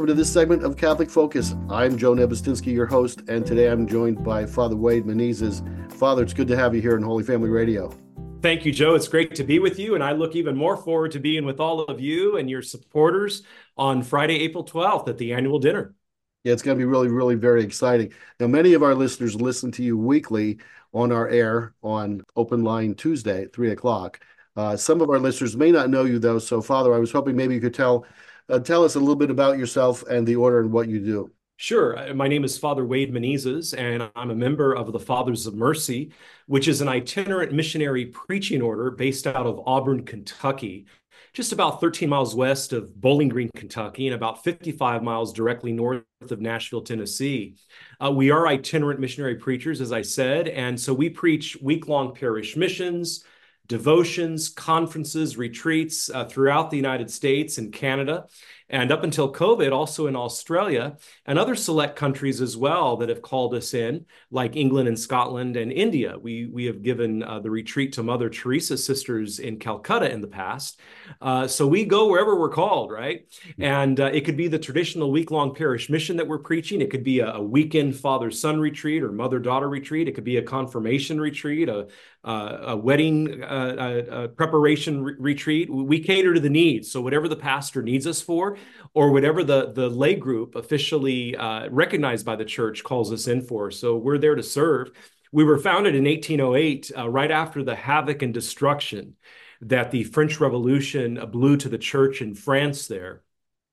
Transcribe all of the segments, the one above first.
Welcome to this segment of Catholic Focus. I'm Joe Nebistinsky, your host, and today I'm joined by Father Wade Menezes. Father, it's good to have you here on Holy Family Radio. Thank you, Joe. It's great to be with you, and I look even more forward to being with all of you and your supporters on Friday, April 12th at the annual dinner. Yeah, it's going to be really, really very exciting. Now, many of our listeners listen to you weekly on our air on Open Line Tuesday, at three o'clock. Uh, some of our listeners may not know you, though. So, Father, I was hoping maybe you could tell uh, tell us a little bit about yourself and the order and what you do. Sure. Uh, my name is Father Wade Menezes, and I'm a member of the Fathers of Mercy, which is an itinerant missionary preaching order based out of Auburn, Kentucky, just about 13 miles west of Bowling Green, Kentucky, and about 55 miles directly north of Nashville, Tennessee. Uh, we are itinerant missionary preachers, as I said, and so we preach week long parish missions devotions, conferences, retreats uh, throughout the United States and Canada, and up until COVID, also in Australia and other select countries as well that have called us in, like England and Scotland and India. We, we have given uh, the retreat to Mother Teresa's sisters in Calcutta in the past. Uh, so we go wherever we're called, right? And uh, it could be the traditional week long parish mission that we're preaching. It could be a, a weekend father son retreat or mother daughter retreat. It could be a confirmation retreat, a, a wedding uh, preparation re- retreat. We cater to the needs. So whatever the pastor needs us for, or whatever the the lay group officially uh, recognized by the church calls us in for. So we're there to serve. We were founded in 1808, uh, right after the havoc and destruction that the French Revolution blew to the church in France there.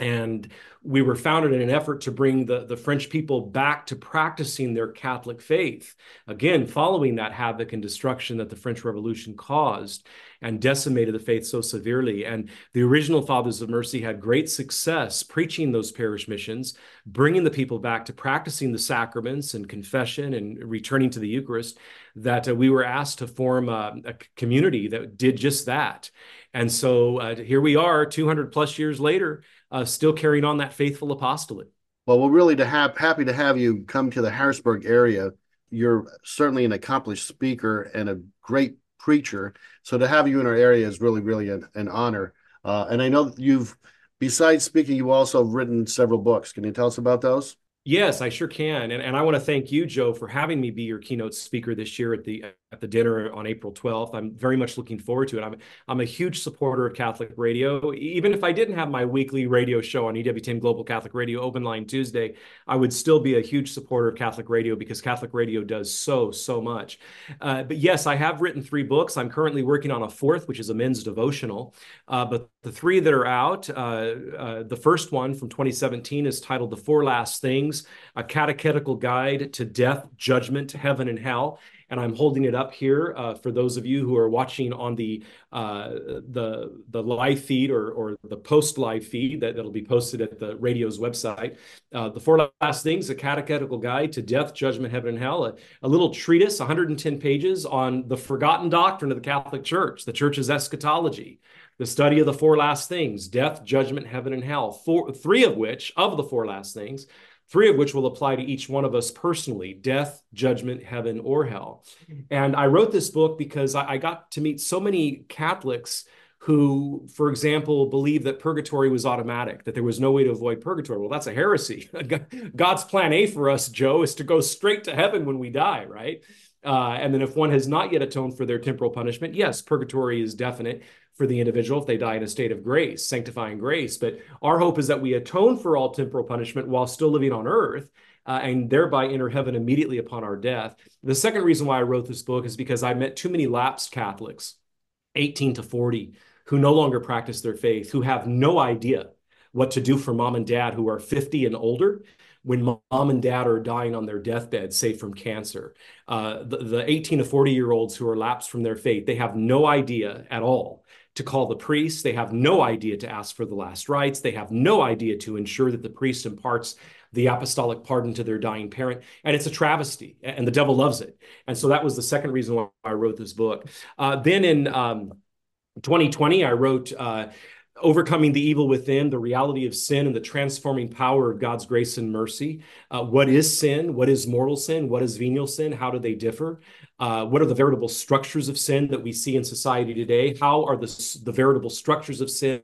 And we were founded in an effort to bring the, the French people back to practicing their Catholic faith. Again, following that havoc and destruction that the French Revolution caused and decimated the faith so severely. And the original Fathers of Mercy had great success preaching those parish missions, bringing the people back to practicing the sacraments and confession and returning to the Eucharist, that uh, we were asked to form a, a community that did just that. And so uh, here we are, 200 plus years later, uh, still carrying on that faithful apostolate. Well, we're really to have happy to have you come to the Harrisburg area. You're certainly an accomplished speaker and a great preacher. So to have you in our area is really, really an, an honor. Uh, and I know you've, besides speaking, you also written several books. Can you tell us about those? Yes, I sure can. And, and I want to thank you, Joe, for having me be your keynote speaker this year at the the dinner on April 12th. I'm very much looking forward to it. I'm I'm a huge supporter of Catholic radio. Even if I didn't have my weekly radio show on EWTN Global Catholic Radio Open Line Tuesday, I would still be a huge supporter of Catholic radio because Catholic radio does so so much. Uh, but yes, I have written three books. I'm currently working on a fourth, which is a men's devotional. Uh, but the three that are out, uh, uh the first one from 2017 is titled "The Four Last Things: A Catechetical Guide to Death, Judgment, Heaven, and Hell." And I'm holding it up here uh, for those of you who are watching on the uh, the the live feed or or the post live feed that that'll be posted at the radio's website. Uh, the four last things: a catechetical guide to death, judgment, heaven, and hell. A, a, little treatise, 110 pages on the forgotten doctrine of the Catholic Church, the Church's eschatology. The study of the four last things: death, judgment, heaven, and hell. Four, three of which of the four last things three of which will apply to each one of us personally death, judgment, heaven, or hell. Mm-hmm. And I wrote this book because I, got to meet so many Catholics who, for example, believe that purgatory was automatic, that there was no way to avoid purgatory. Well, that's a heresy. God's plan A for us, Joe, is to go straight to heaven when we die, right? Uh, and then if one has not yet atoned for their temporal punishment, yes, purgatory is definite for the individual if they die in a state of grace, sanctifying grace. But our hope is that we atone for all temporal punishment while still living on earth. Uh, and thereby enter heaven immediately upon our death. The second reason why I wrote this book is because I met too many lapsed Catholics, 18 to 40, who no longer practice their faith, who have no idea what to do for mom and dad who are 50 and older when mom and dad are dying on their deathbed, say from cancer. Uh, the, the 18 to 40 year olds who are lapsed from their faith, they have no idea at all to call the priest. They have no idea to ask for the last rites. They have no idea to ensure that the priest imparts the apostolic pardon to their dying parent. And it's a travesty, and the devil loves it. And so that was the second reason why I wrote this book. Uh, then in um, 2020, I wrote. Uh, overcoming the evil within, the reality of sin, and the transforming power of God's grace and mercy. Uh, what is sin? What is mortal sin? What is venial sin? How do they differ? Uh, what are the veritable structures of sin that we see in society today? How are the, the veritable structures of sin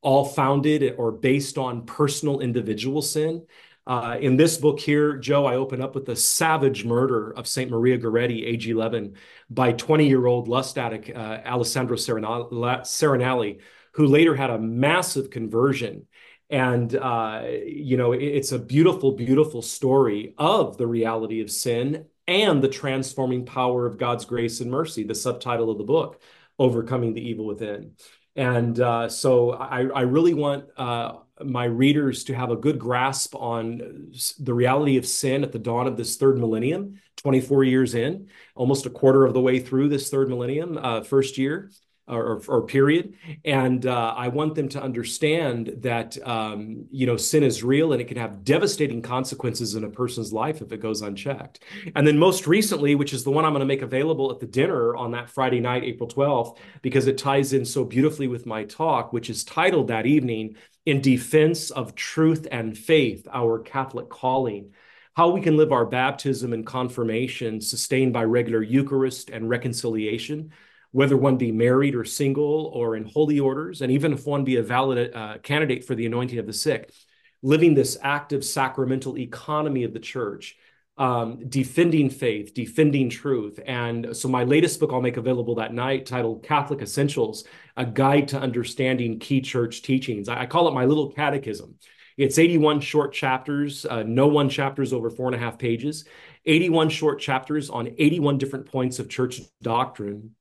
all founded or based on personal individual sin. Uh, in this book here, Joe, I open up with the savage murder of St. Maria Goretti, age 11, by 20 year old lust addict uh, Alessandro Serenelli, who later had a massive conversion. And, uh, you know, it's a beautiful, beautiful story of the reality of sin and the transforming power of God's grace and mercy, the subtitle of the book, Overcoming the Evil Within. And uh, so I, I, really want uh, my readers to have a good grasp on the reality of sin at the dawn of this third millennium, 24 years in, almost a quarter of the way through this third millennium, uh, first year or, or period. And uh, I want them to understand that um, you know sin is real and it can have devastating consequences in a person's life if it goes unchecked. And then most recently, which is the one I'm going to make available at the dinner on that Friday night, April 12th, because it ties in so beautifully with my talk, which is titled that evening "In Defense of Truth and Faith: Our Catholic Calling." how we can live our baptism and confirmation sustained by regular Eucharist and reconciliation whether one be married or single or in holy orders, and even if one be a valid uh, candidate for the anointing of the sick, living this active sacramental economy of the church, um, defending faith, defending truth. And so, my latest book I'll make available that night, titled Catholic Essentials A Guide to Understanding Key Church Teachings. I, call it my little catechism. It's 81 short chapters, uh, no one chapter is over four and a half pages, 81 short chapters on 81 different points of church doctrine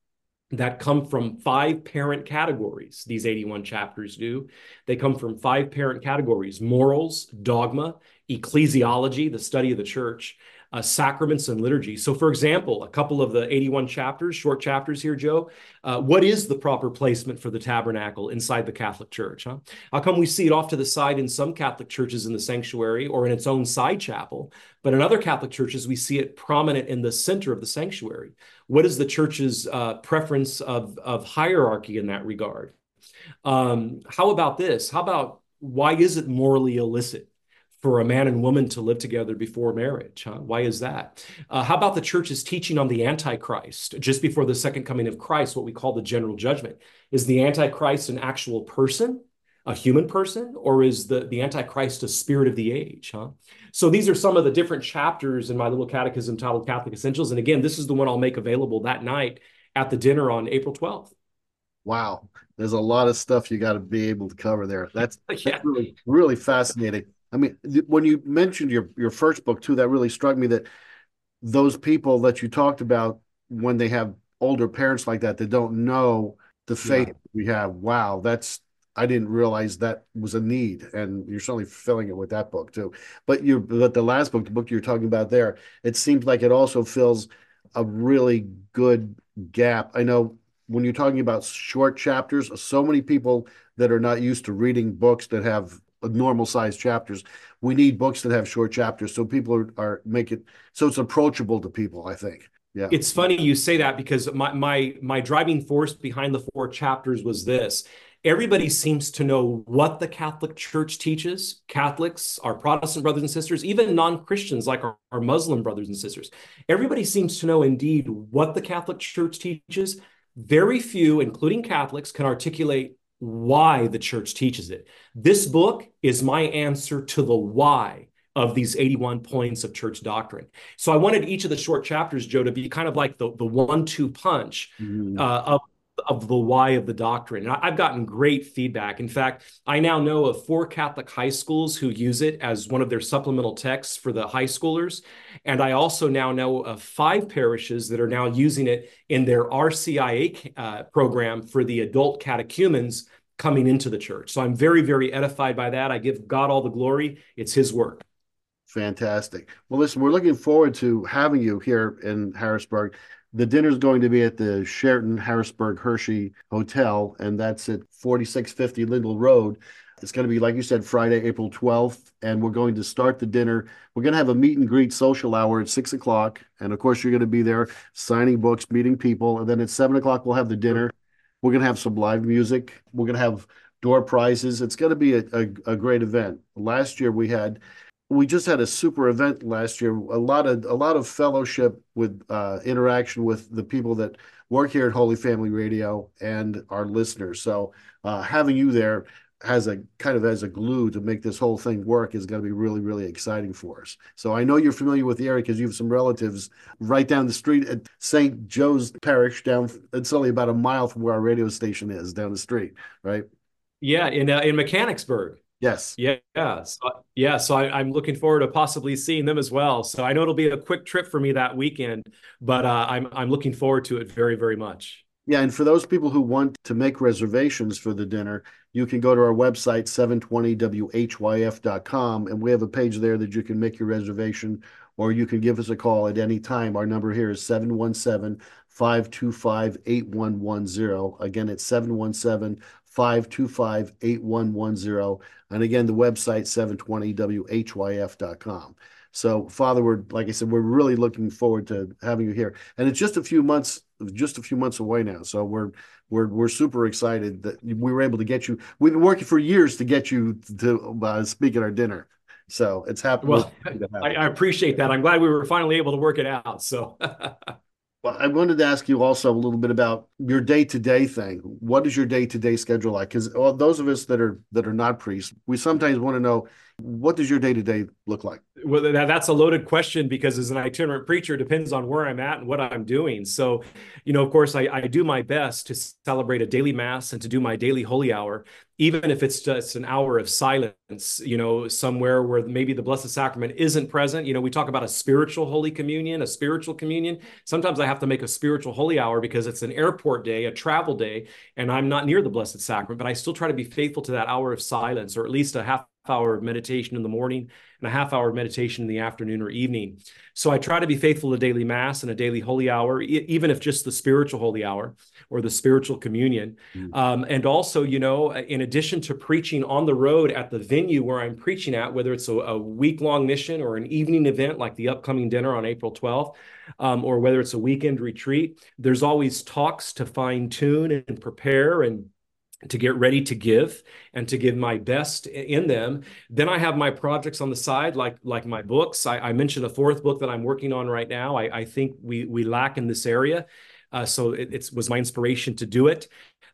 that come from five parent categories. These 81 chapters do. They come from five parent categories morals, dogma, ecclesiology, the study of the church, uh, sacraments and liturgy. So, for example, a couple of the 81 chapters, short chapters here, Joe. Uh, what is the proper placement for the tabernacle inside the Catholic Church? Huh? How come we see it off to the side in some Catholic churches in the sanctuary or in its own side chapel, but in other Catholic churches we see it prominent in the center of the sanctuary? What is the church's uh, preference of, of hierarchy in that regard? Um, how about this? How about why is it morally illicit for a man and woman to live together before marriage. Huh? Why is that? Uh, how about the church's teaching on the Antichrist just before the second coming of Christ, what we call the general judgment? Is the Antichrist an actual person, a human person, or is the, the Antichrist a spirit of the age? Huh? So these are some of the different chapters in my little catechism titled Catholic Essentials. And again, this is the one I'll make available that night at the dinner on April 12th. Wow. There's a lot of stuff you got to be able to cover there. That's, yeah. that's really, really fascinating. I mean, when you mentioned your your first book too, that really struck me that those people that you talked about when they have older parents like that that don't know the faith yeah. we have. Wow, that's I didn't realize that was a need, and you're certainly filling it with that book too. But you, but the last book, the book you're talking about there, it seems like it also fills a really good gap. I know when you're talking about short chapters, so many people that are not used to reading books that have normal sized chapters. We need books that have short chapters so people are, are make it so it's approachable to people, I think. Yeah. It's funny you say that because my my my driving force behind the four chapters was this. Everybody seems to know what the Catholic Church teaches. Catholics, our Protestant brothers and sisters, even non-Christians like our, our Muslim brothers and sisters. Everybody seems to know indeed what the Catholic Church teaches. Very few, including Catholics, can articulate why the church teaches it. This book is my answer to the why of these 81 points of church doctrine. So I wanted each of the short chapters, Joe, to be kind of like the, the one-two punch mm. uh, of of the why of the doctrine. And I've gotten great feedback. In fact, I now know of four Catholic high schools who use it as one of their supplemental texts for the high schoolers. And I also now know of five parishes that are now using it in their RCIA uh, program for the adult catechumens coming into the church. So I'm very, very edified by that. I give God all the glory. It's his work. Fantastic. Well, listen, we're looking forward to having you here in Harrisburg. The dinner is going to be at the Sheraton Harrisburg Hershey Hotel, and that's at 4650 Lindle Road. It's going to be, like you said, Friday, April 12th, and we're going to start the dinner. We're going to have a meet and greet social hour at six o'clock. And of course, you're going to be there signing books, meeting people. And then at seven o'clock, we'll have the dinner. We're going to have some live music. We're going to have door prizes. It's going to be a, a, a great event. Last year, we had we just had a super event last year. A lot of a lot of fellowship with uh, interaction with the people that work here at Holy Family Radio and our listeners. So uh, having you there has a kind of as a glue to make this whole thing work is going to be really, really exciting for us. So I know you're familiar with the area because you have some relatives right down the street at St. Joe's Parish. Down, it's only about a mile from where our radio station is down the street, right? Yeah, in uh, in Mechanicsburg. Yes. Yeah. Yeah. So, yeah. So I, am looking forward to possibly seeing them as well. So I know it'll be a quick trip for me that weekend, but uh, I'm I'm looking forward to it very very much. Yeah, and for those people who want to make reservations for the dinner, you can go to our website 720whyf.com and we have a page there that you can make your reservation or you can give us a call at any time. Our number here is 717 525 8110. Again, it's 717 525 8110. And again, the website 720whyf.com. So, Father, we're like I said, we're really looking forward to having you here. And it's just a few months, just a few months away now. So we're we're we're super excited that we were able to get you. We've been working for years to get you to uh, speak at our dinner. So it's happening. Well, I, I appreciate that. I'm glad we were finally able to work it out. So. Well, I wanted to ask you also a little bit about your day-to-day thing. What is your day-to-day schedule like? Because uh, those of us that are that are not priests, we sometimes want to know what does your day-to-day look like. Well, that, that's a loaded question because as an itinerant preacher, it depends on where I'm at and what I'm doing. So, you know, of course, I, I do my best to celebrate a daily mass and to do my daily holy hour even if it's just an hour of silence, you know, somewhere where maybe the Blessed Sacrament isn't present. You know, we talk about a spiritual Holy Communion, a spiritual communion. Sometimes I have to make a spiritual holy hour because it's an airport day, a travel day, and I'm not near the Blessed Sacrament, but I still try to be faithful to that hour of silence or at least a half hour of meditation in the morning and a half hour of meditation in the afternoon or evening. So I try to be faithful to daily mass and a daily holy hour, e- even if just the spiritual holy hour or the spiritual communion. Mm. Um, and also, you know, in addition to preaching on the road at the venue where I'm preaching at, whether it's a, a week long mission or an evening event like the upcoming dinner on April 12th, um, or whether it's a weekend retreat, there's always talks to fine tune and prepare and to get ready to give and to give my best in them. Then i have my projects on the side like like my books. I, I mentioned a fourth book that i'm working on right now. I, I think we we lack in this area. Uh, so it, was my inspiration to do it.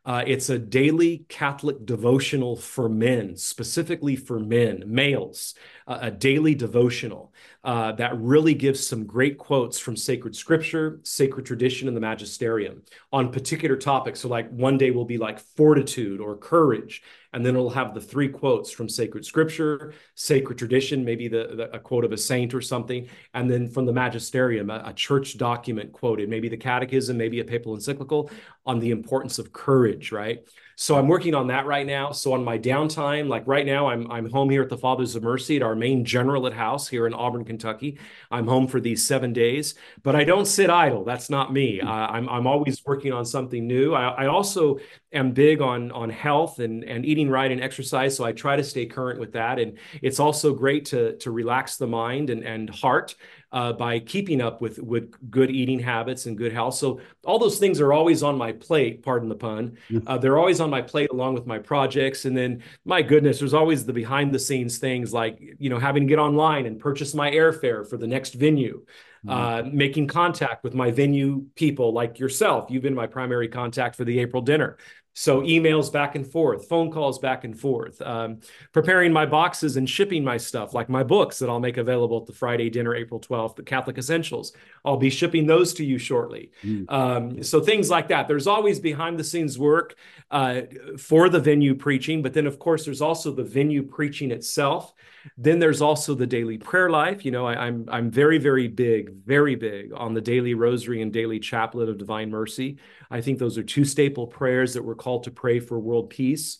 Uh, it's a daily Catholic devotional for men, specifically for men, males, a daily devotional uh, that really gives some great quotes from sacred scripture, sacred tradition, and the magisterium on particular topics. So, like one day will be like fortitude or courage, and then it'll have the three quotes from sacred scripture, sacred tradition, maybe the, the a quote of a saint or something, and then from the magisterium, a, a church document quoted, maybe the catechism, maybe a papal encyclical on the importance of courage, right? So I'm working on that right now. So on my downtime, like right now, I'm I'm home here at the Fathers of Mercy at our main generalate house here in Auburn, Kentucky. I'm home for these seven days, but I don't sit idle. That's not me. Uh, I'm I'm always working on something new. I, I also am big on on health and and eating right and exercise, so I try to stay current with that. And it's also great to to relax the mind and and heart uh, by keeping up with with good eating habits and good health. So all those things are always on my plate. Pardon the pun. Uh, they're always on my plate along with my projects. And then, my goodness, there's always the behind the scenes things like you know having to get online and purchase my airfare for the next venue. Mm-hmm. Uh, making contact with my venue people like yourself. You've been my primary contact for the April dinner. So emails back and forth, phone calls back and forth, um, preparing my boxes and shipping my stuff, like my books that I'll make available at the Friday dinner, April 12th, the Catholic Essentials. I'll be shipping those to you shortly. Mm. Um, so things like that. There's always behind the scenes work uh, for the venue preaching, but then of course there's also the venue preaching itself. Then there's also the daily prayer life. You know, I, I'm I'm very very big, very big on the daily rosary and daily chaplet of divine mercy. I think those are two staple prayers that we're called to pray for world peace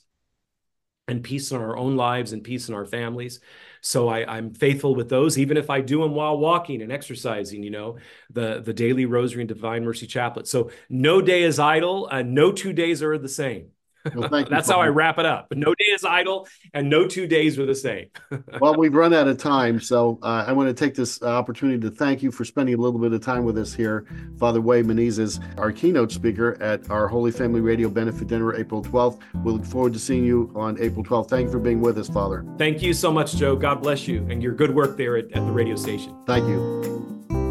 and peace in our own lives and peace in our families. So I, am faithful with those, even if I do them while walking and exercising, you know, the, the daily rosary and divine mercy chaplet. So no day is idle and no two days are the same. Well, That's how I wrap it up. No day is idle, and no two days are the same. well, we've run out of time, so uh, I want to take this opportunity to thank you for spending a little bit of time with us here. Father Wade Menezes, our keynote speaker at our Holy Family Radio Benefit Dinner, April 12th. We look forward to seeing you on April 12th. Thank you for being with us, Father. Thank you so much, Joe. God bless you and your good work there at, at the radio station. Thank you.